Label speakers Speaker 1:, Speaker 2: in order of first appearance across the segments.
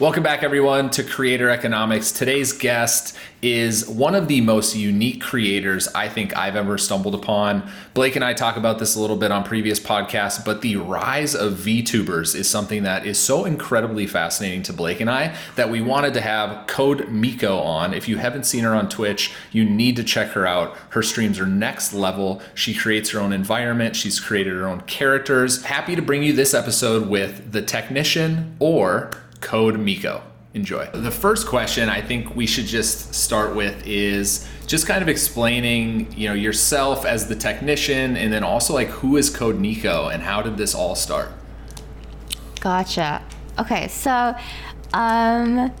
Speaker 1: Welcome back, everyone, to Creator Economics. Today's guest is one of the most unique creators I think I've ever stumbled upon. Blake and I talk about this a little bit on previous podcasts, but the rise of VTubers is something that is so incredibly fascinating to Blake and I that we wanted to have Code Miko on. If you haven't seen her on Twitch, you need to check her out. Her streams are next level. She creates her own environment, she's created her own characters. Happy to bring you this episode with The Technician or Code Miko. Enjoy. The first question I think we should just start with is just kind of explaining, you know, yourself as the technician and then also like who is Code Miko and how did this all start?
Speaker 2: Gotcha. Okay, so um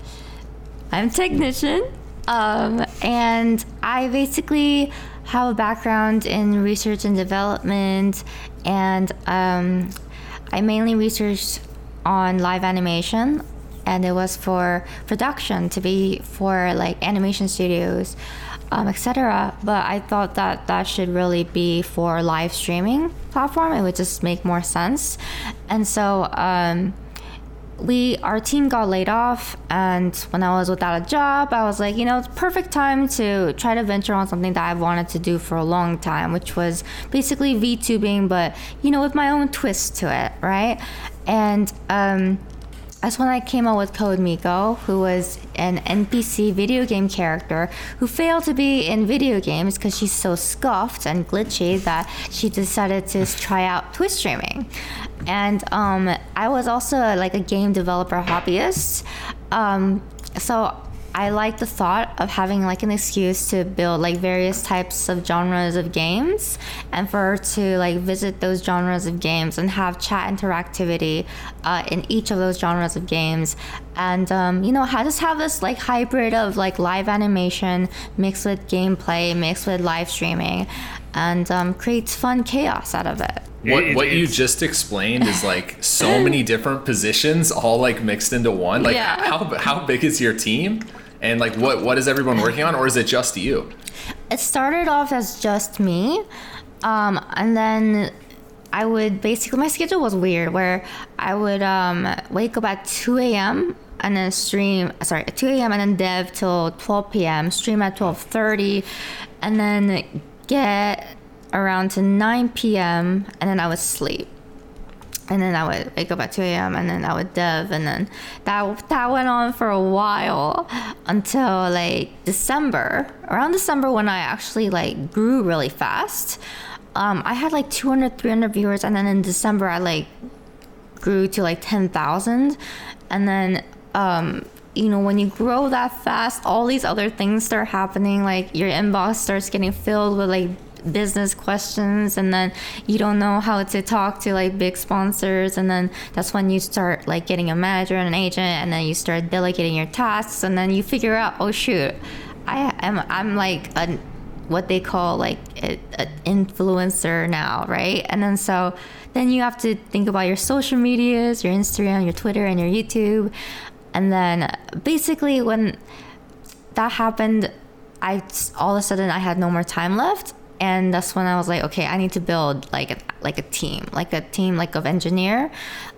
Speaker 2: I'm technician. Um and I basically have a background in research and development and um I mainly researched on live animation and it was for production to be for like animation studios um, etc but i thought that that should really be for live streaming platform. It would just make more sense. And so um, we our team got laid off and when i was without a job i was like you know it's perfect time to try to venture on something that i've wanted to do for a long time which was basically vtubing but you know with my own twist to it right and um, that's when I came up with Code Miko, who was an NPC video game character who failed to be in video games because she's so scuffed and glitchy that she decided to try out Twitch streaming. And um, I was also like a game developer hobbyist. Um, so I like the thought of having like an excuse to build like various types of genres of games and for her to like visit those genres of games and have chat interactivity uh, in each of those genres of games. And um, you know just have this like hybrid of like live animation mixed with gameplay mixed with live streaming and um, creates fun chaos out of it.
Speaker 1: What, it, what you just explained is like so many different positions all like mixed into one. Like yeah. how, how big is your team and like, what what is everyone working on, or is it just you?
Speaker 2: It started off as just me, um, and then I would basically my schedule was weird where I would um, wake up at 2 a.m. and then stream sorry 2 a.m. and then dev till 12 p.m. stream at 12:30 and then get around to 9 p.m. and then I would sleep and then I would wake up at 2 a.m. and then I would dev and then that that went on for a while until like December. Around December when I actually like grew really fast. Um, I had like 200, 300 viewers and then in December I like grew to like 10,000 and then um, you know, when you grow that fast, all these other things start happening. Like your inbox starts getting filled with like business questions and then you don't know how to talk to like big sponsors and then that's when you start like getting a manager and an agent and then you start delegating your tasks and then you figure out oh shoot i am i'm like a what they call like an influencer now right? And then so then you have to think about your social medias your instagram your twitter and your youtube. And then basically when that happened I all of a sudden I had no more time left and that's when I was like, okay, I need to build like a, like a team, like a team like of engineer,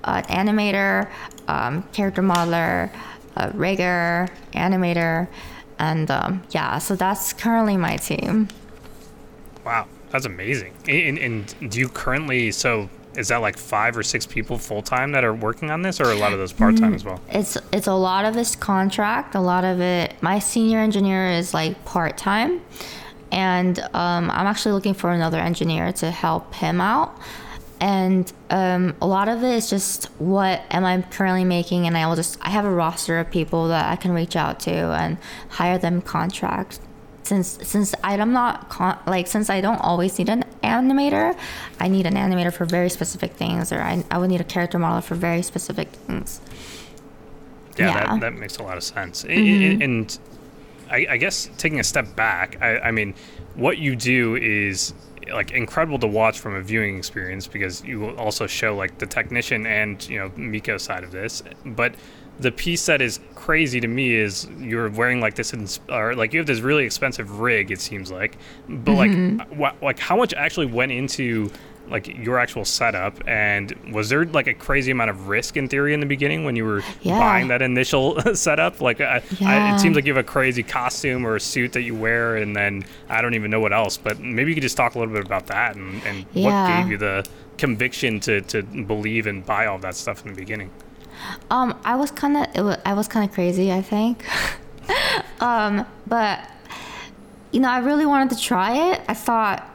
Speaker 2: uh, animator, um, character modeler, a rigger, animator, and um, yeah, so that's currently my team.
Speaker 3: Wow, that's amazing. And, and do you currently so? Is that like five or six people full time that are working on this, or a lot of those part time mm, as well?
Speaker 2: It's it's a lot of this contract. A lot of it. My senior engineer is like part time and um, I'm actually looking for another engineer to help him out. And um, a lot of it is just what am I currently making, and I will just I have a roster of people that I can reach out to and hire them contract. Since since I'm not con- like since I don't always need an animator, I need an animator for very specific things, or I, I would need a character model for very specific things.
Speaker 3: Yeah, yeah. That, that makes a lot of sense. Mm-hmm. And I, I guess taking a step back, I, I mean, what you do is like incredible to watch from a viewing experience because you will also show like the technician and you know Miko side of this. But the piece that is crazy to me is you're wearing like this ins- or like you have this really expensive rig. It seems like, but mm-hmm. like wh- like how much actually went into like your actual setup and was there like a crazy amount of risk in theory in the beginning when you were yeah. buying that initial setup like I, yeah. I, it seems like you have a crazy costume or a suit that you wear and then i don't even know what else but maybe you could just talk a little bit about that and, and yeah. what gave you the conviction to, to believe and buy all that stuff in the beginning
Speaker 2: um i was kind of i was kind of crazy i think um but you know i really wanted to try it i thought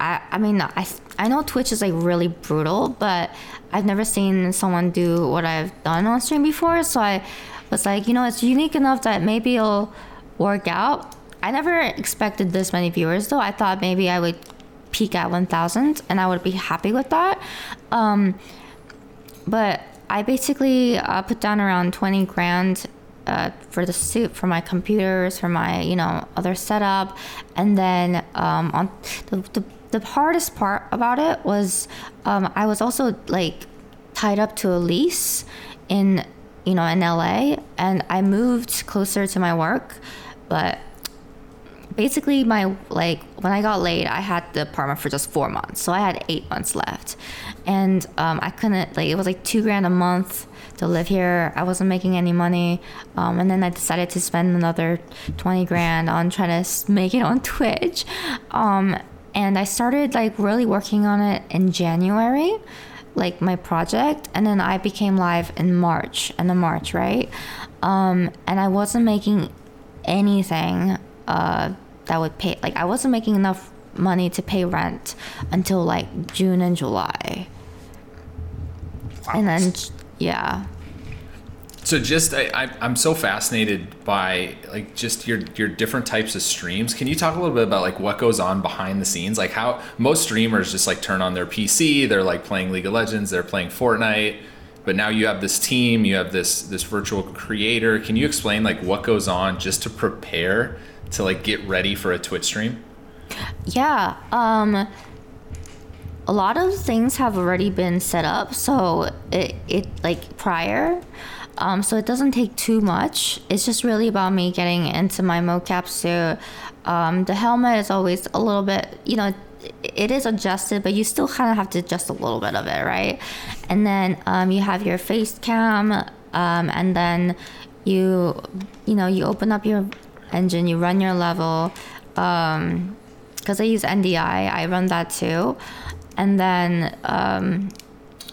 Speaker 2: I, I mean I, I know twitch is like really brutal but i've never seen someone do what i've done on stream before so i was like you know it's unique enough that maybe it'll work out. I never expected this many viewers though. I thought maybe i would peak at 1000 and i would be happy with that. Um, but i basically uh, put down around 20 grand uh, for the suit, for my computers, for my you know other setup, and then um, on the, the the hardest part about it was um, I was also like tied up to a lease in you know in LA, and I moved closer to my work, but basically my like when I got laid, I had the apartment for just four months, so I had eight months left, and um, I couldn't like it was like two grand a month to live here. I wasn't making any money. Um, and then I decided to spend another 20 grand on trying to make it on Twitch. Um, and I started like really working on it in January, like my project. And then I became live in March, in the March, right? Um, and I wasn't making anything uh, that would pay, like, I wasn't making enough money to pay rent until like June and July. Wow. And then yeah.
Speaker 1: So just I, am so fascinated by like just your your different types of streams. Can you talk a little bit about like what goes on behind the scenes? Like how most streamers just like turn on their PC, they're like playing League of Legends, they're playing Fortnite, but now you have this team, you have this this virtual creator. Can you explain like what goes on just to prepare to like get ready for a Twitch stream?
Speaker 2: Yeah. Um a lot of things have already been set up, so it, it like prior. Um, so it doesn't take too much. It's just really about me getting into my mocap suit. Um, the helmet is always a little bit, you know, it is adjusted, but you still kind of have to adjust a little bit of it, right? And then um, you have your face cam, um, and then you, you know, you open up your engine, you run your level. because um, I use NDI, I run that too and then um,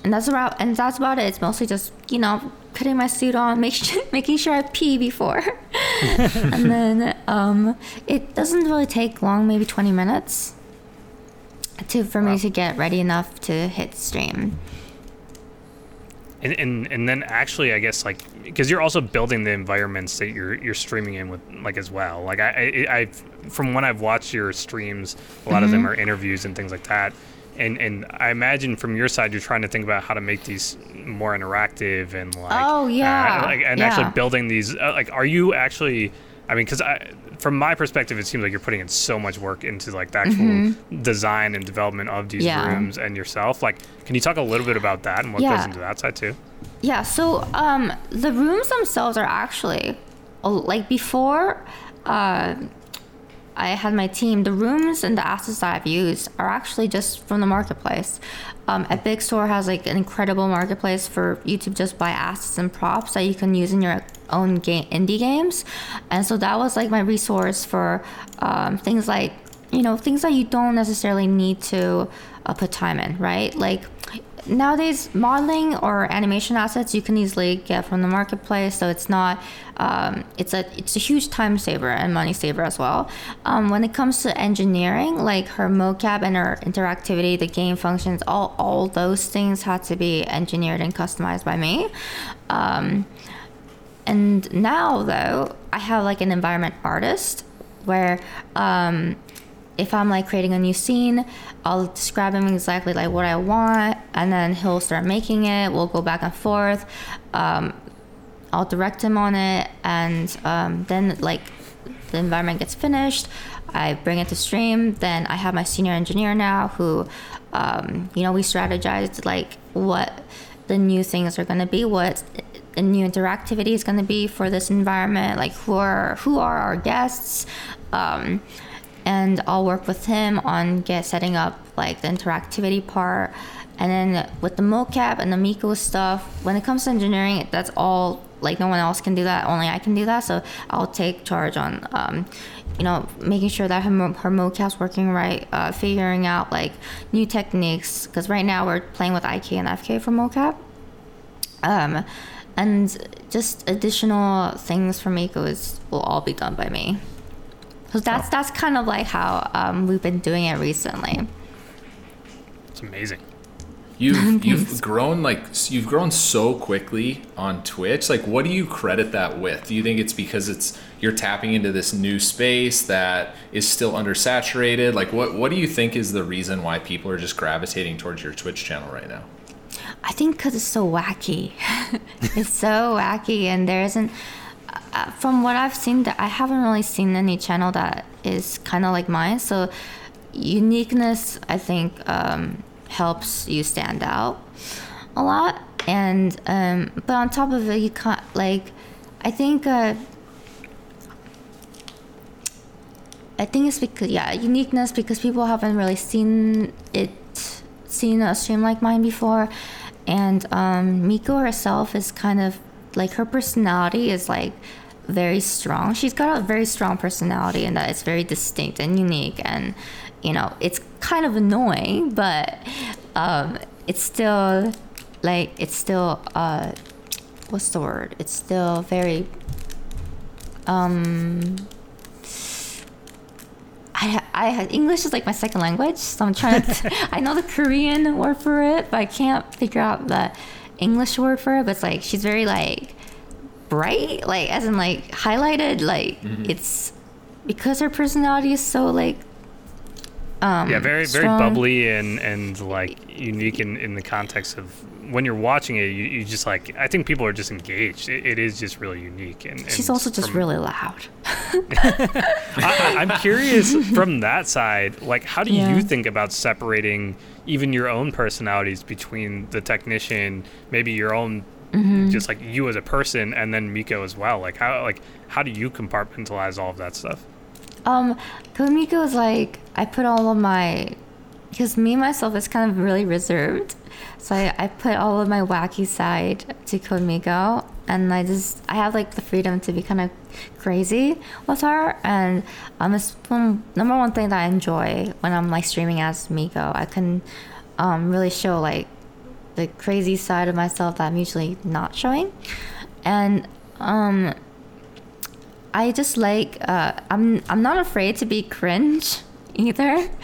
Speaker 2: and that's about and that's about it. It's mostly just you know putting my suit on, make sure, making sure I pee before, and then um, it doesn't really take long, maybe twenty minutes, to for wow. me to get ready enough to hit stream.
Speaker 3: And, and and then actually, I guess like because you're also building the environments that you're you're streaming in with like as well. Like I I I've, from when I've watched your streams, a lot mm-hmm. of them mm-hmm. are interviews and things like that and and I imagine from your side you're trying to think about how to make these more interactive and like
Speaker 2: oh yeah
Speaker 3: uh, like, and
Speaker 2: yeah.
Speaker 3: actually building these uh, like are you actually I mean because I from my perspective it seems like you're putting in so much work into like the actual mm-hmm. design and development of these yeah. rooms and yourself like can you talk a little bit about that and what yeah. goes into that side too
Speaker 2: yeah so um the rooms themselves are actually like before uh I had my team, the rooms and the assets that I've used are actually just from the marketplace. Um, Epic Store has like an incredible marketplace for you to just buy assets and props that you can use in your own game indie games, and so that was like my resource for um, things like you know things that you don't necessarily need to uh, put time in, right? Like nowadays modeling or animation assets you can easily get from the marketplace so it's not um, it's a it's a huge time saver and money saver as well. Um, when it comes to engineering like her mocap and her interactivity the game functions all all those things had to be engineered and customized by me. Um, and now though i have like an environment artist where um, if I'm like creating a new scene, I'll describe him exactly like what I want, and then he'll start making it. We'll go back and forth. Um, I'll direct him on it, and um, then like the environment gets finished, I bring it to stream. Then I have my senior engineer now, who, um, you know, we strategized like what the new things are going to be, what the new interactivity is going to be for this environment, like who are who are our guests. Um, and I'll work with him on get setting up like the interactivity part. And then with the mocap and the Miko stuff, when it comes to engineering, that's all like no one else can do that. Only I can do that. So I'll take charge on, um, you know, making sure that her, her mocap's working right, uh, figuring out like new techniques. Because right now we're playing with IK and FK for mocap. Um, and just additional things for Miko is will all be done by me. So that's that's kind of like how um, we've been doing it recently.
Speaker 3: It's amazing.
Speaker 1: You've you've grown like you've grown so quickly on Twitch. Like, what do you credit that with? Do you think it's because it's you're tapping into this new space that is still undersaturated? Like, what what do you think is the reason why people are just gravitating towards your Twitch channel right now?
Speaker 2: I think because it's so wacky. it's so wacky, and there isn't. Uh, from what I've seen, that I haven't really seen any channel that is kind of like mine. So uniqueness, I think, um, helps you stand out a lot. And um, but on top of it, you can't like. I think. Uh, I think it's because yeah, uniqueness because people haven't really seen it, seen a stream like mine before, and um, Miko herself is kind of like her personality is like very strong. She's got a very strong personality and that it's very distinct and unique and you know, it's kind of annoying, but um, it's still like it's still uh, what's the word? It's still very um I, I English is like my second language, so I'm trying to. I know the Korean word for it, but I can't figure out the English word for it. But it's like she's very like bright, like as in like highlighted. Like mm-hmm. it's because her personality is so like
Speaker 3: um, yeah, very very bubbly and and like unique in in the context of when you're watching it, you, you just like I think people are just engaged. it, it is just really unique. And, and
Speaker 2: she's also just from, really loud.
Speaker 3: I, am curious from that side, like how do yeah. you think about separating even your own personalities between the technician, maybe your own, mm-hmm. just like you as a person, and then Miko as well. Like how like how do you compartmentalize all of that stuff?
Speaker 2: Um, Miko is like I put all of my because me myself is kind of really reserved. So I, I put all of my wacky side to Code Miko and I just I have like the freedom to be kind of crazy with her and um it's one, number one thing that I enjoy when I'm like streaming as Miko. I can um really show like the crazy side of myself that I'm usually not showing. And um I just like uh, I'm I'm not afraid to be cringe either.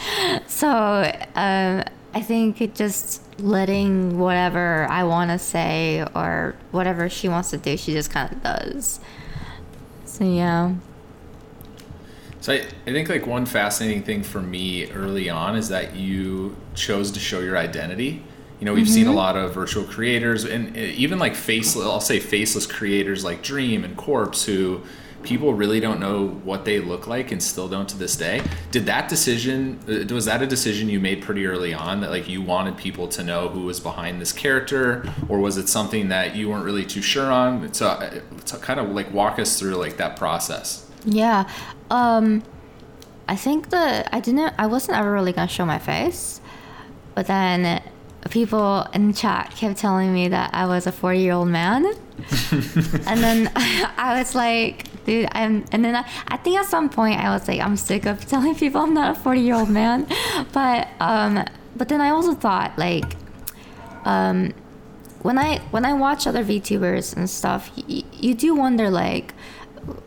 Speaker 2: So uh, I think it just letting whatever I want to say or whatever she wants to do, she just kind of does. So yeah.
Speaker 1: So I, I think like one fascinating thing for me early on is that you chose to show your identity. You know, we've mm-hmm. seen a mm-hmm. lot of virtual creators and uh, even like faceless, I'll say faceless creators like Dream and Corpse who people really don't know what they look like and still don't to this day. Did that decision uh, was that a decision you made pretty early on that like you wanted people to know who was behind this character or was it something that you weren't really too sure on? So, uh, kind of like walk us through like that process.
Speaker 2: Yeah. Um I think that I didn't I wasn't ever really going to show my face. But then people in chat kept telling me that I was a 40 year old man. and then I was like, dude, I'm, and then I, I think at some point I was like, I'm sick of telling people I'm not a 40 year old man. But, um, but then I also thought like, um, when I, when I watch other VTubers and stuff, y- you do wonder like,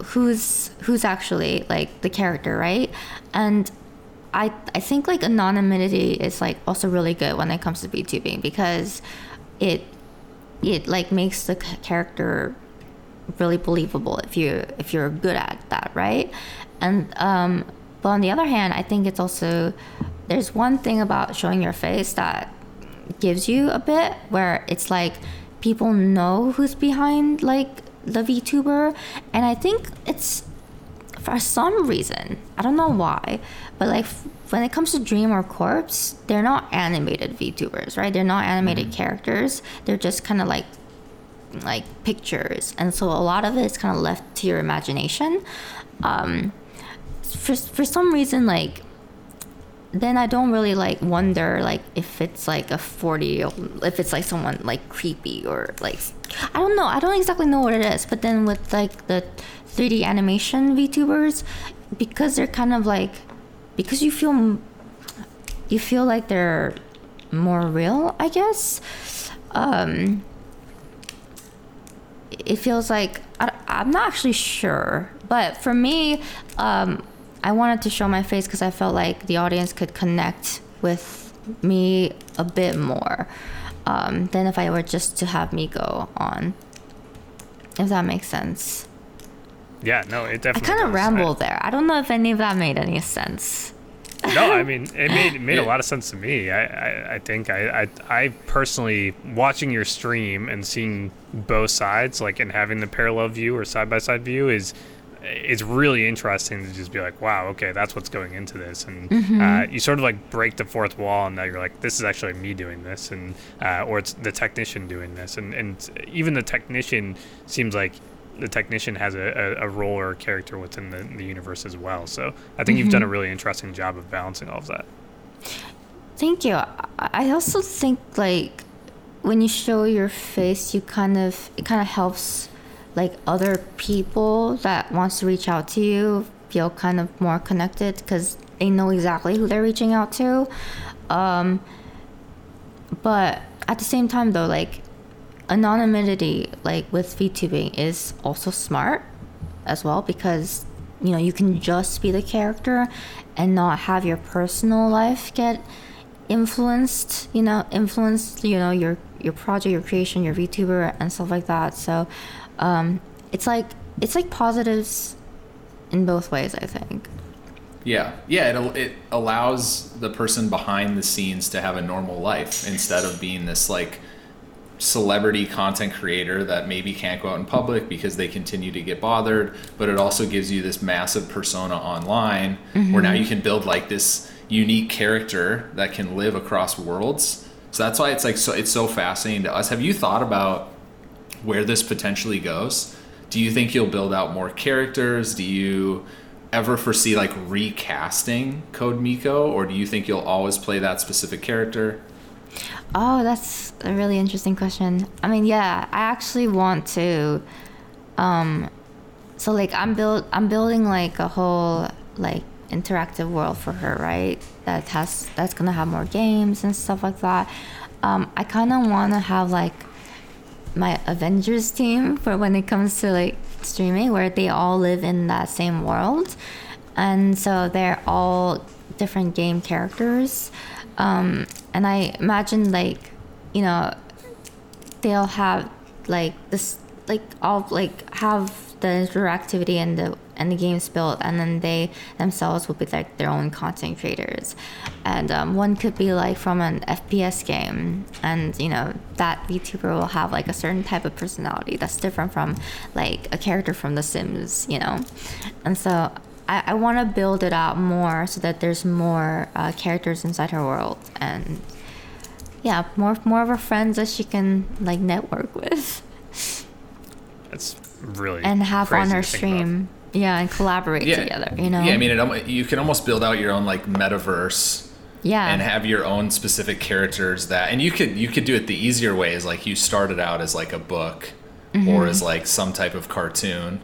Speaker 2: who's, who's actually like the character, right? And I, I think like anonymity is like also really good when it comes to VTubing because it it like makes the character really believable if you if you're good at that, right? And um, but on the other hand, I think it's also there's one thing about showing your face that gives you a bit where it's like people know who's behind like the VTuber, and I think it's for some reason I don't know why, but like when it comes to Dream or Corpse, they're not animated VTubers, right? They're not animated mm-hmm. characters. They're just kind of like like pictures, and so a lot of it is kind of left to your imagination. Um, for for some reason like then I don't really like wonder like if it's like a 40 if it's like someone like creepy or like I don't know. I don't exactly know what it is. But then with like the 3D animation VTubers because they're kind of like because you feel you feel like they're more real I guess um it feels like I, I'm not actually sure. But for me um I wanted to show my face because I felt like the audience could connect with me a bit more um, than if I were just to have Miko on. If that makes sense.
Speaker 3: Yeah, no, it definitely.
Speaker 2: I kind of rambled I, there. I don't know if any of that made any sense.
Speaker 3: no, I mean it made it made a lot of sense to me. I I, I think I, I I personally watching your stream and seeing both sides, like and having the parallel view or side by side view is it's really interesting to just be like, wow, okay, that's what's going into this, and mm-hmm. uh, you sort of like break the fourth wall, and now you're like, this is actually me doing this, and uh, or it's the technician doing this, and and even the technician seems like the technician has a, a, a role or a character within the, the universe as well. So I think mm-hmm. you've done a mm-hmm. really interesting job of balancing all of that.
Speaker 2: Thank you. I also think like when you show your face, you kind of it kind of helps like other people that wants to reach out to you feel kind of more connected because they know exactly who they're reaching out to. Um, but at the same time though like anonymity like with vtubing is also smart as well because you know you can just be the character and not have your personal life get influenced you know influenced you know your your project your creation your vtuber and stuff like that. So um, it's like it's like positives in both ways. I think.
Speaker 1: Yeah, yeah. It it allows the person behind the scenes to have a normal life instead of being this like celebrity content creator that maybe can't go out in public because they continue to get bothered but it also gives you this massive persona online mm-hmm. where now you can build like this unique character that can live across worlds so that's why it's like so it's so fascinating to us have you thought about where this potentially goes. Do you think you'll build out more characters? Do you ever foresee like recasting Code Miko, or do you think you'll always play that specific character?
Speaker 2: Oh, that's a really interesting question. I mean, yeah, I actually want to. Um, so like I'm build I'm building like a whole like interactive world for her, right? That has that's gonna have more games and stuff like that. Um, I kind of want to have like my Avengers team for when it comes to like streaming, where they all live in that same world, and so they're all different game characters. Um, and I imagine like, you know, they'll have like this, like all like have the interactivity and the and the games built and then they themselves will be like their own content creators. And um, one could be like from an fps game and you know that vtuber will have like a certain type of personality that's different from like a character from the sims you know? And so i, I want to build it out more so that there's more uh, characters inside her world and yeah more more of her friends that she can like network with.
Speaker 3: That's really
Speaker 2: and have on her stream yeah, and collaborate yeah. together. You know.
Speaker 1: Yeah, I mean, it, you can almost build out your own like metaverse.
Speaker 2: Yeah.
Speaker 1: And have your own specific characters that, and you could you could do it the easier way is like you started out as like a book, mm-hmm. or as like some type of cartoon,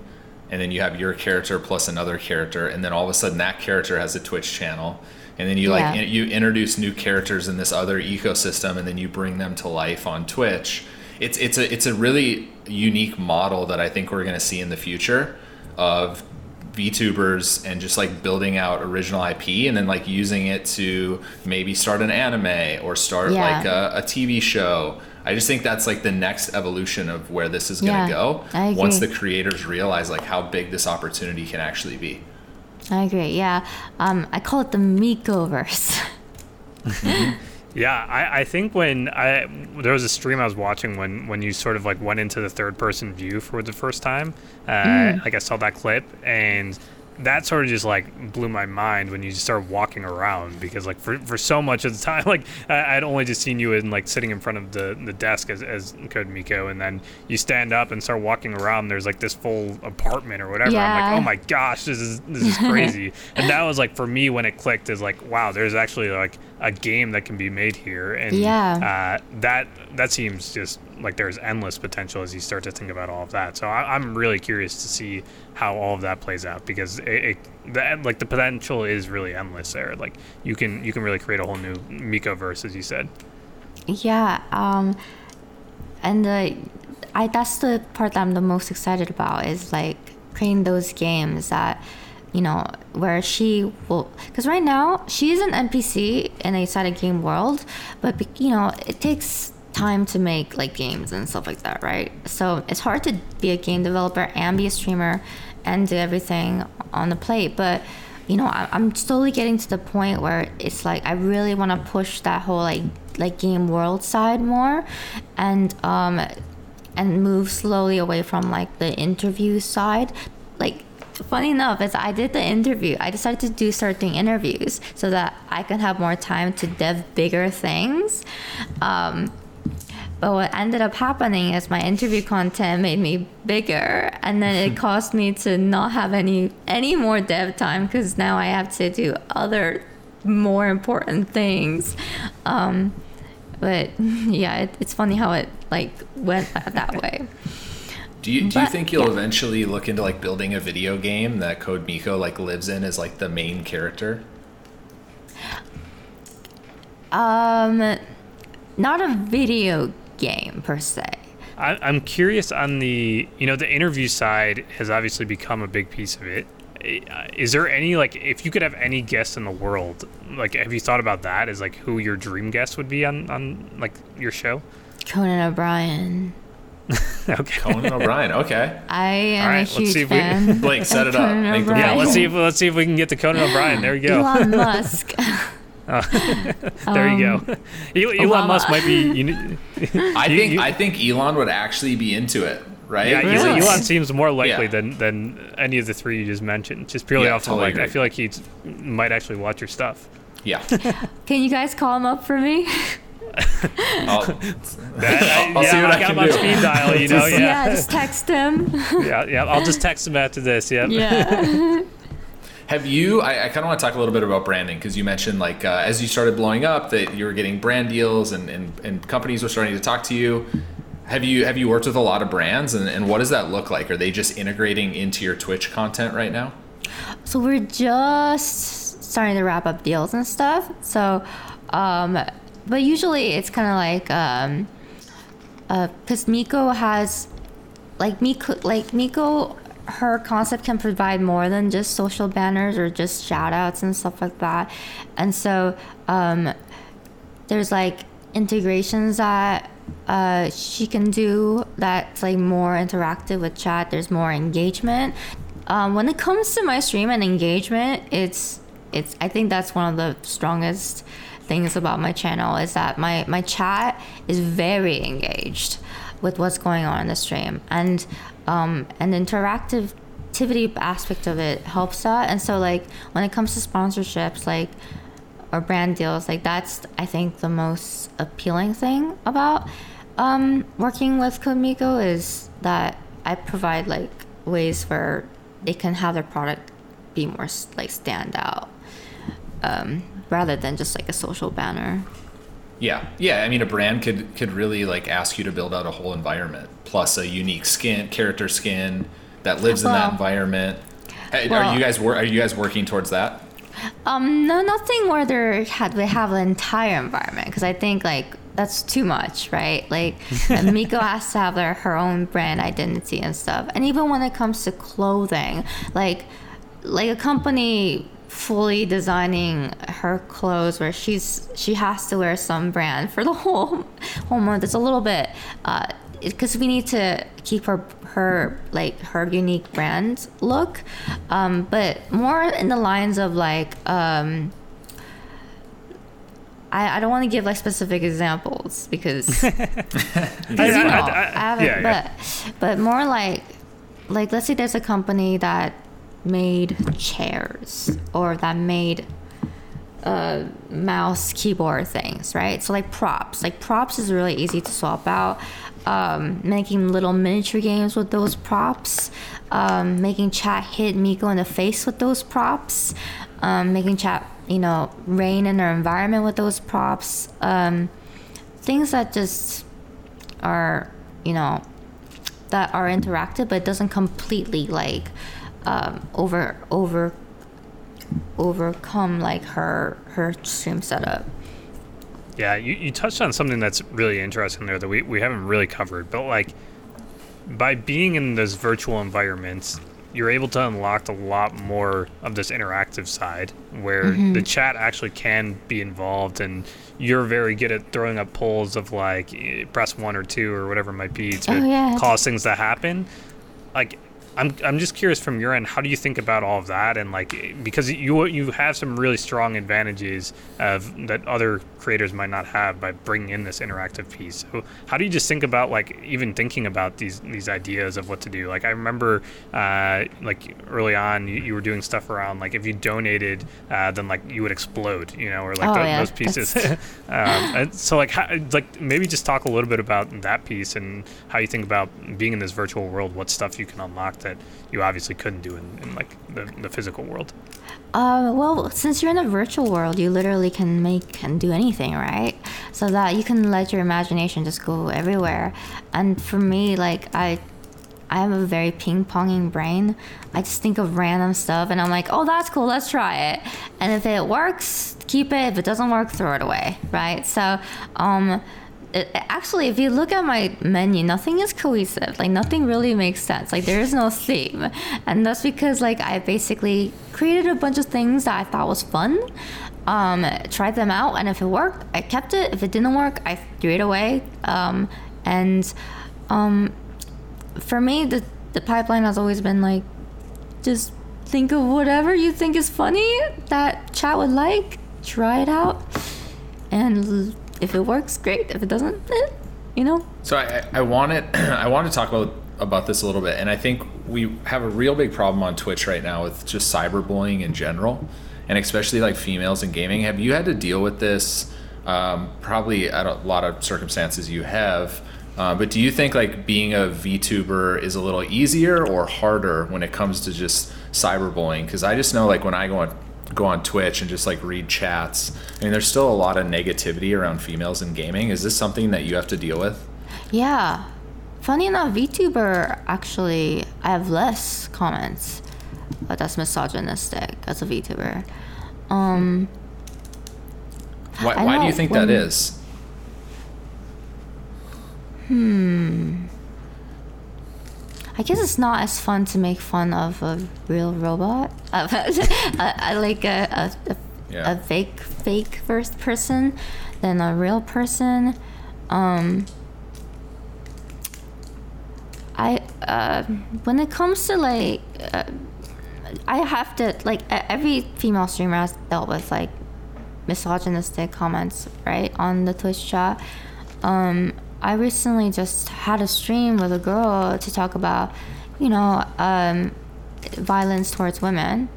Speaker 1: and then you have your character plus another character, and then all of a sudden that character has a Twitch channel, and then you yeah. like you introduce new characters in this other ecosystem, and then you bring them to life on Twitch. It's it's a it's a really unique model that I think we're going to see in the future of VTubers and just like building out original IP and then like using it to maybe start an anime or start yeah. like a, a, TV show. I just think that's like the next evolution of where this is going to
Speaker 2: yeah,
Speaker 1: go once the creators realize like how big this opportunity can actually be.
Speaker 2: I agree. Yeah. Um, I call it the Mikoverse.
Speaker 3: mm-hmm. Yeah, I, I think when I there was a stream I was watching when when you sort of like went into the third person view for the first time. Uh, mm. Like I saw that clip and that sort of just like blew my mind when you just start walking around because like for, for so much of the time like I, would only just seen you in like sitting in front of the, the desk as, as Code Miko and then you stand up and start walking around there's like this full apartment or whatever
Speaker 2: yeah.
Speaker 3: I'm like oh my gosh this is this is crazy and that was like for me when it clicked is like wow there's actually like a game that can be made here and
Speaker 2: yeah
Speaker 3: uh, that that seems just like there's endless potential as you start to think about all of that. So I, am really curious to see how all of that plays out because it, it the, like the potential is really endless there. Like you can you can really create a whole new Miko verse as you said.
Speaker 2: Yeah, um, and the I that's the part that I'm the most excited about is like creating those games that you know where she will because right now she is an npc in a side game world but you know it takes time to make like games and stuff like that, right? So it's hard to be a game developer and be a streamer and do everything on the plate. But you know, I'm slowly getting to the point where it's like I really want to push that whole like like game world side more, and um, and move slowly away from like the interview side. Like funny enough is I did the interview. I decided to do certain interviews so that I can have more time to dev bigger things. Um, but what ended up happening is my interview content made me bigger, and then it caused me to not have any any more dev time because now I have to do other more important things. Um, but yeah, it, it's funny how it like went that way.
Speaker 1: Do you do but, you think you'll yeah. eventually look into like building a video game that Code Miko like lives in as like the main character?
Speaker 2: Um, not a video game per se.
Speaker 3: I, I'm curious on the you know the interview side has obviously become a big piece of it. Is there any like if you could have any guest in the world, like have you thought about that? Is like who your dream guest would be on on like your show?
Speaker 2: Conan O'Brien.
Speaker 3: okay.
Speaker 1: Conan O'Brien. Okay.
Speaker 2: I am right, a huge fan.
Speaker 1: We, Blake, set it up.
Speaker 3: Yeah, let's see if let's see if we can get to Conan O'Brien. There we go.
Speaker 2: Elon Musk.
Speaker 3: Uh, there um, you go. Elon Obama. Musk might be. You,
Speaker 1: I think you, I think Elon would actually be into it, right?
Speaker 3: Yeah, really? Elon seems more likely yeah. than than any of the three you just mentioned. Just purely yeah, off totally of like, agree. I feel like he might actually watch your stuff.
Speaker 1: Yeah.
Speaker 2: Can you guys call him up for me?
Speaker 1: I'll,
Speaker 3: that, I'll yeah, see what I, I got my do. speed dial, you know.
Speaker 2: yeah. yeah, just text him.
Speaker 3: yeah, yeah. I'll just text him after this. Yeah.
Speaker 2: Yeah.
Speaker 1: Have you? I, I kind of want to talk a little bit about branding because you mentioned like uh, as you started blowing up that you were getting brand deals and, and, and companies were starting to talk to you. Have you have you worked with a lot of brands and, and what does that look like? Are they just integrating into your Twitch content right now?
Speaker 2: So we're just starting to wrap up deals and stuff. So, um, but usually it's kind of like um, because uh, Miko has like Miko like Miko her concept can provide more than just social banners or just shout outs and stuff like that. And so um, there's like integrations that uh, she can do that's like more interactive with chat. There's more engagement. Um, when it comes to my stream and engagement, it's it's I think that's one of the strongest things about my channel is that my my chat is very engaged with what's going on in the stream and um, and the interactivity aspect of it helps that. And so like when it comes to sponsorships, like or brand deals, like that's I think the most appealing thing about um, working with Code Miko is that I provide like ways where they can have their product be more like stand out um, rather than just like a social banner.
Speaker 1: Yeah, yeah. I mean, a brand could could really like ask you to build out a whole environment plus a unique skin, character skin that lives well, in that environment. Well, are you guys are you guys working towards that?
Speaker 2: Um, no, nothing where they had we have an entire environment because I think like that's too much, right? Like Miko has to have their, her own brand identity and stuff. And even when it comes to clothing, like like a company fully designing her clothes where she's she has to wear some brand for the whole whole month. It's a little bit because uh, we need to keep her her like her unique brand look, um, but more in the lines of like. Um, I, I don't want to give like specific examples because, because you know I, I, I haven't, yeah, but yeah. but more like like let's say there's a company that made chairs or that made uh, mouse keyboard things, right? So like props, like props is really easy to swap out. Um, making little miniature games with those props, um, making chat hit Miko in the face with those props, um, making chat, you know, rain in their environment with those props. Um, things that just are, you know, that are interactive, but it doesn't completely like um, over over overcome like her her stream setup.
Speaker 3: Yeah, you, you touched on something that's really interesting there that we, we haven't really covered, but like by being in those virtual environments, you're able to unlock a lot more of this interactive side where mm-hmm. the chat actually can be involved and you're very good at throwing up polls of like press one or two or whatever it might be to oh, yeah. cause things to happen. Like I'm I'm just curious from your end, how do you think about all of that? And like, because you you have some really strong advantages of that other creators might not have by bringing in this interactive piece. So how do you just think about like even thinking about these these ideas of what to do? Like I remember, uh, like early on, you, you, were doing stuff around like if you donated, uh, then like you would explode, you know, or like oh, the, yeah. those pieces. um, so like how, like maybe just talk a little bit about that piece and how you think about being in this virtual world, what stuff you can unlock that you obviously couldn't do in, in like the, the physical world?
Speaker 2: Uh, well, since you're in a virtual world, you literally can make and do anything, right? So that you can let your imagination just go everywhere. And for me, like I, I have a very ping ponging brain. I just think of random stuff, and I'm like, oh, that's cool. Let's try it. And if it works, keep it. If it doesn't work, throw it away, right? So, um it, actually, if you look at my menu, nothing is cohesive. Like nothing really makes sense. Like there is no theme, and that's because like I basically created a bunch of things that I thought was fun. Um, tried them out, and if it worked, I kept it. If it didn't work, I threw it away. Um, and um, for me, the the pipeline has always been like, just think of whatever you think is funny that chat would like, try it out, and if it works, great. If it doesn't, eh, you know.
Speaker 1: So I, I wanted I want to talk about about this a little bit, and I think we have a real big problem on Twitch right now with just cyberbullying in general, and especially like females in gaming. Have you had to deal with this? Um, probably at a lot of circumstances you have. Uh, but do you think like being a VTuber is a little easier or harder when it comes to just cyberbullying? Because I just know like when I go on go on Twitch and just like read chats. I mean, there's still a lot of negativity around females in gaming. Is this something that you have to deal with?
Speaker 2: Yeah. Funny enough, VTuber actually, I have less comments but that's misogynistic as a VTuber. Um,
Speaker 1: why, why do you think when, that is?
Speaker 2: Hmm. I guess it's not as fun to make fun of a real robot, I like a, a, a, yeah. a, fake fake first person than a real person. Um, I uh, when it comes to like, uh, I have to like every female streamer has dealt with like misogynistic comments right on the Twitch chat. Um, I recently just had a stream with a girl to talk about, you know, um, violence towards women,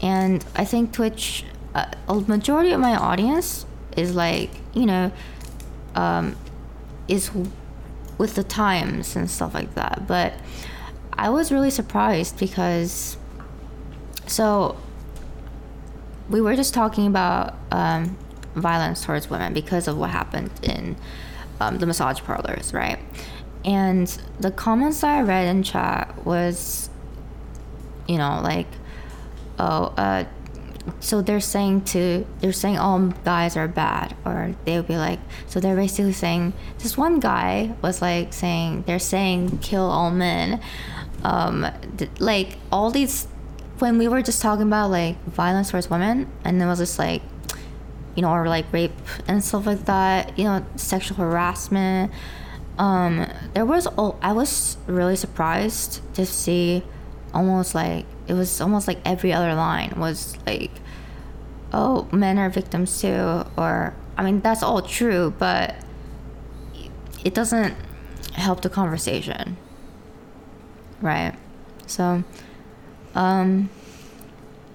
Speaker 2: and I think Twitch, uh, a majority of my audience is like, you know, um, is with the times and stuff like that. But I was really surprised because, so we were just talking about um, violence towards women because of what happened in um, the massage parlors, right? And the comments that I read in chat was, you know, like, oh, uh, so they're saying to they're saying all guys are bad or they'll be like so they're basically saying this one guy was like saying they're saying kill all men um th- like all these when we were just talking about like violence towards women and it was just like you know, or like rape and stuff like that, you know, sexual harassment. Um, there was, oh, I was really surprised to see almost like, it was almost like every other line was like, oh, men are victims too. Or, I mean, that's all true, but it doesn't help the conversation. Right. So, Um,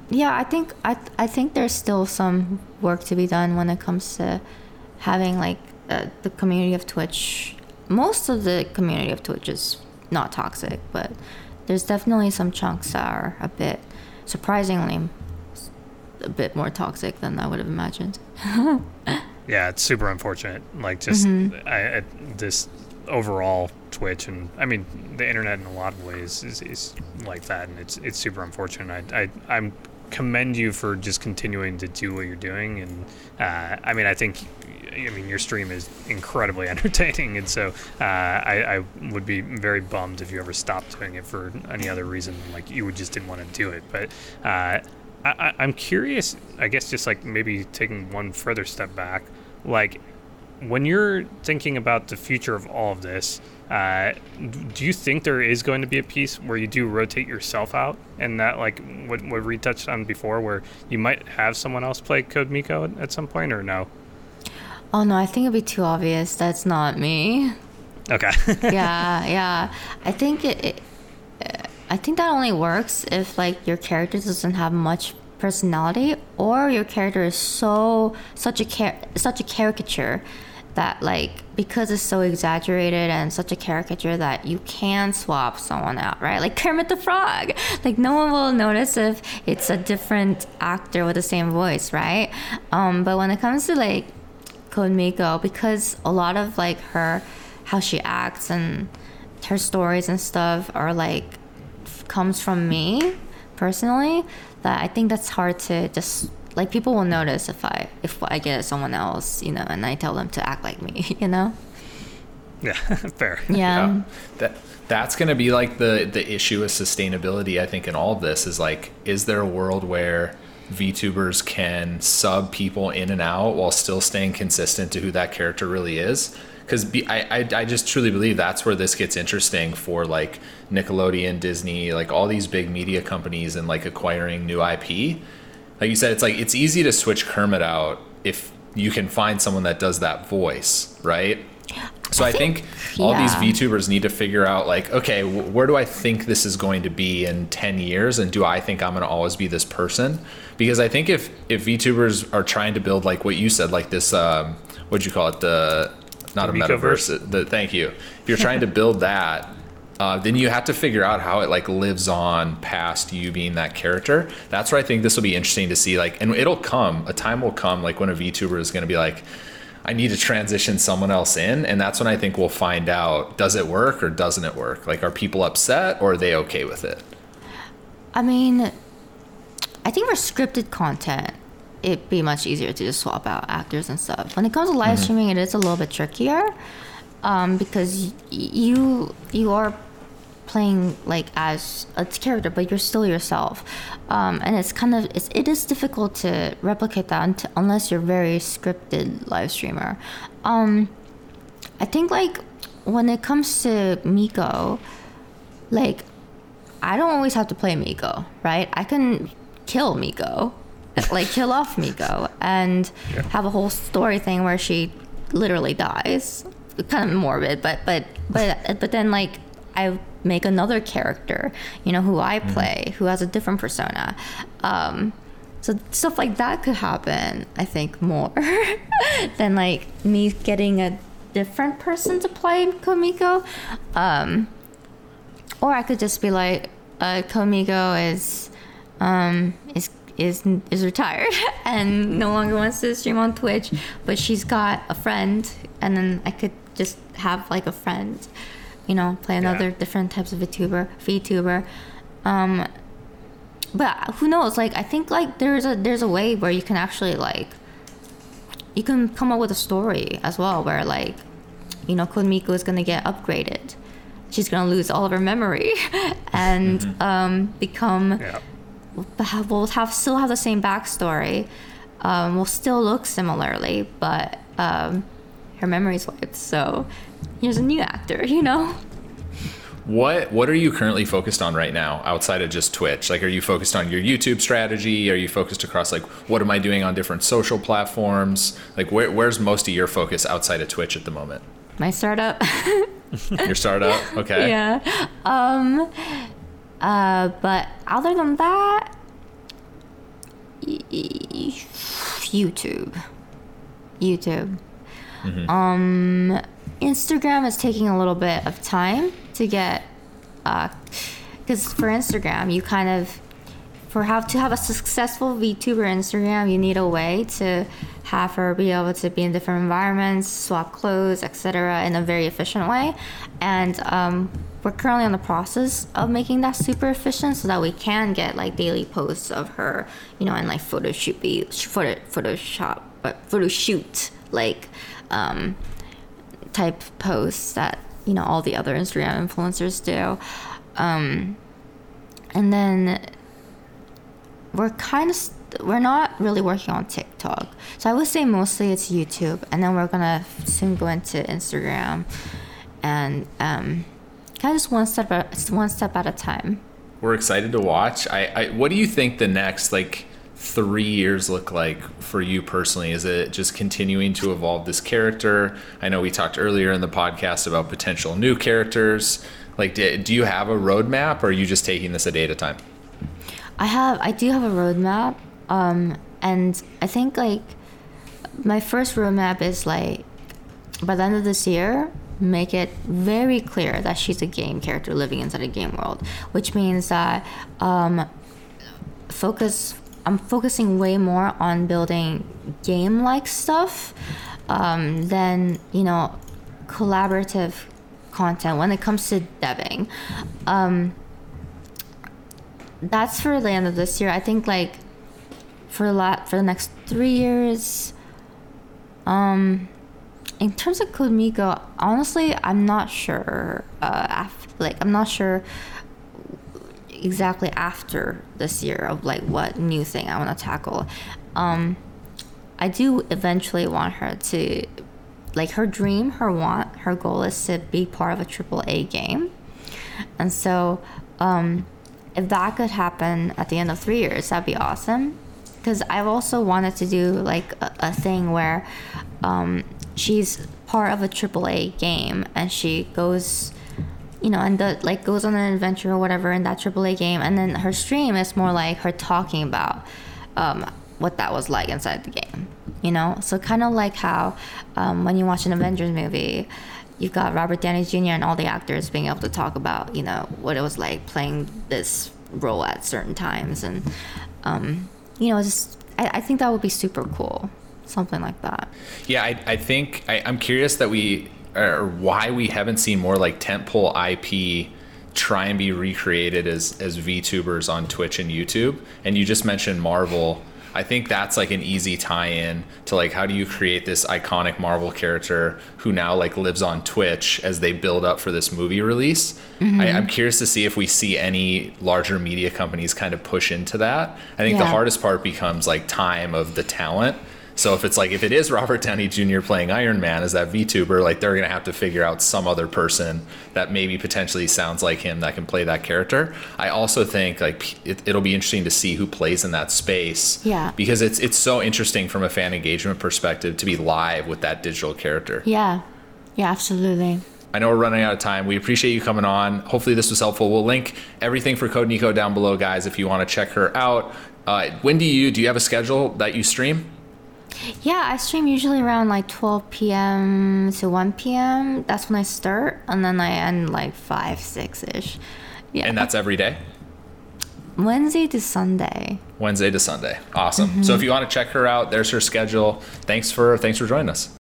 Speaker 2: yeah, I think I I think there's still some work to be done when it comes to having like uh, the community of Twitch. Most of the community of Twitch is not toxic, but there's definitely some chunks that are a bit surprisingly a bit more toxic than I would have imagined.
Speaker 3: yeah, it's super unfortunate. Like just mm-hmm. I, I, this overall Twitch and I mean the internet in a lot of ways is, is like that, and it's it's super unfortunate. I, I I'm commend you for just continuing to do what you're doing, and uh, I mean I think I mean, your stream is incredibly entertaining, and so uh, I, I, would be very bummed if you ever stopped doing it for any other reason, like you just didn't want to do it. But uh, I, am curious, I guess, just like maybe taking one further step back, like when you're thinking about the future of all of this. Uh, do you think there is going to be a piece where you do rotate yourself out, and that like what what Reed touched on before, where you might have someone else play Code Miko at, at some point, or no?
Speaker 2: Oh no, I think it'd be too obvious. That's not me.
Speaker 3: Okay.
Speaker 2: yeah, yeah. I think it, it, I think that only works if like your character doesn't have much personality or your character is so such a car- such a caricature that like because it's so exaggerated and such a caricature that you can swap someone out, right? Like Kermit the Frog. Like no one will notice if it's a different actor with the same voice, right? Um, but when it comes to like Code Miko because a lot of like her how she acts and her stories and stuff are like comes from me personally that I think that's hard to just like people will notice if I if I get someone else, you know, and I tell them to act like me, you know.
Speaker 3: Yeah, fair.
Speaker 2: Yeah. yeah.
Speaker 1: That that's going to be like the the issue with sustainability I think in all of this is like is there a world where VTubers can sub people in and out while still staying consistent to who that character really is. Because I, I, I just truly believe that's where this gets interesting for like Nickelodeon, Disney, like all these big media companies and like acquiring new IP. Like you said, it's like it's easy to switch Kermit out if you can find someone that does that voice, right? So I, I think, think, all yeah. these VTubers need to figure out like, okay, where do I think this is going to be in 10 years and do I think I'm going to always be this person? Because I think if if VTubers are trying to build like what you said like this um what'd you call it the not the a metaverse the thank you. If you're trying to build that uh, then you have to figure out how it like lives on past you being that character. That's where I think this will be interesting to see. Like, and it'll come. A time will come, like when a VTuber is going to be like, I need to transition someone else in. And that's when I think we'll find out does it work or doesn't it work? Like, are people upset or are they okay with it?
Speaker 2: I mean, I think for scripted content, it'd be much easier to just swap out actors and stuff. When it comes to live mm-hmm. streaming, it is a little bit trickier um, because y- you you are playing like as a character, but you're still yourself. Um, and it's kind of it's, it is difficult to replicate that unless you're very scripted live streamer. Um, I think like when it comes to Miko, like I don't always have to play Miko, right? I can kill Miko, like kill off Miko, and yeah. have a whole story thing where she literally dies. Kind of morbid, but but but but then like I make another character, you know, who I mm-hmm. play, mm. who has a different persona. Um, so stuff like that could happen, I think, more than like me getting a different person to play Code Miko. Um, or I could just be like, uh, Code Miko is um, is is is retired and no longer wants to stream on Twitch, but she's got a friend, and then I could just have like a friend you know, play another yeah. different types of VTuber, VTuber. Um, but who knows? Like, I think like there's a there's a way where you can actually like you can come up with a story as well, where like you know, Code Miko is gonna get upgraded. She's gonna lose all of her memory and mm-hmm. um, become. Yeah. We'll have still have the same backstory. Um, will still look similarly, but um, her memory's wiped. So here's a new actor, you know?
Speaker 1: What what are you currently focused on right now outside of just Twitch? Like are you focused on your YouTube strategy? Are you focused across like what am I doing on different social platforms? Like where, where's most of your focus outside of Twitch at the moment?
Speaker 2: My startup.
Speaker 1: your startup? Okay.
Speaker 2: Yeah. Um Uh, but other than that, YouTube. YouTube. Mm-hmm. Um, Instagram is taking a little bit of time to get, because uh, for Instagram, you kind of, for how to have a successful VTuber Instagram, you need a way to have her be able to be in different environments, swap clothes, etc., in a very efficient way. And um, we're currently in the process of making that super efficient so that we can get like daily posts of her, you know, and like photo shoot, be photo Photoshop, but photo shoot like um, type posts that you know all the other Instagram influencers do. Um, and then we're kind of we're not really working on TikTok. So I would say mostly it's YouTube, and then we're gonna soon go into Instagram, and um, kind of just one step at one step at a time.
Speaker 1: We're excited to watch. I, I what do you think the next like three years look like for you personally? Is it just continuing to evolve this character? I know we talked earlier in the podcast about potential new characters. Like, do, you have a roadmap, or are you just taking this a day at a time?
Speaker 2: I have. I do have a roadmap, um, and I think like my first roadmap is like by the end of this year, make it very clear that she's a game character living inside a game world, which means that um, focus I'm focusing way more on building game like stuff um, than, you know, collaborative content when it comes to deving. Um, that's for the end of this year. I think like for a lot for the next three years. Um, in terms of Code Miko, honestly, I'm not sure. Uh, like I'm not sure exactly after this year of like what new thing I want to tackle. Um, I do eventually want her to, like her dream, her want, her goal is to be part of a triple A game, and so um, if that could happen at the end of three years, that'd be awesome. Because I've also wanted to do like a, a thing where um, she's part of a triple A game and she goes you know, and the like goes on an adventure or whatever in that AAA game, and then her stream is more like her talking about um, what that was like inside the game, you know. So kind of like how um, when you watch an Avengers movie, you've got Robert Downey Jr. and all the actors being able to talk about, you know, what it was like playing this role at certain times, and um, you know, just I, I think that would be super cool something like that.
Speaker 1: Yeah, I, I think I, am curious that we or why we haven't seen more like tentpole IP try and be recreated as as VTubers on Twitch and YouTube. And you just mentioned Marvel. I think that's like an easy tie-in to like how do you create this iconic Marvel character who now like lives on Twitch as they build up for this movie release. Mm-hmm. I, am curious to see if we see any larger media companies kind of push into that. I think yeah. the hardest part becomes like time of the talent so if it's like if it is Robert Downey Jr. playing Iron Man as that VTuber, like they're gonna have to figure out some other person that maybe potentially sounds like him that can play that character. I also think like it, will be interesting to see who plays in that space.
Speaker 2: Yeah.
Speaker 1: Because it's it's so interesting from a fan engagement perspective to be live with that digital character.
Speaker 2: Yeah. Yeah, absolutely.
Speaker 1: I know we're running out of time. We appreciate you coming on. Hopefully, this was helpful. We'll link everything for Code Miko down below, guys, if you want to check her out. Uh, when do you do you have a schedule that you stream?
Speaker 2: Yeah, I stream usually around like 12 p.m. to 1 p.m. That's when I start, and then I end like 5, 6 ish.
Speaker 1: Yeah. And that's every day?
Speaker 2: Wednesday to Sunday.
Speaker 1: Wednesday to Sunday. Awesome. Mm-hmm. So if you want to check her out, there's her schedule. Thanks for thanks for joining us.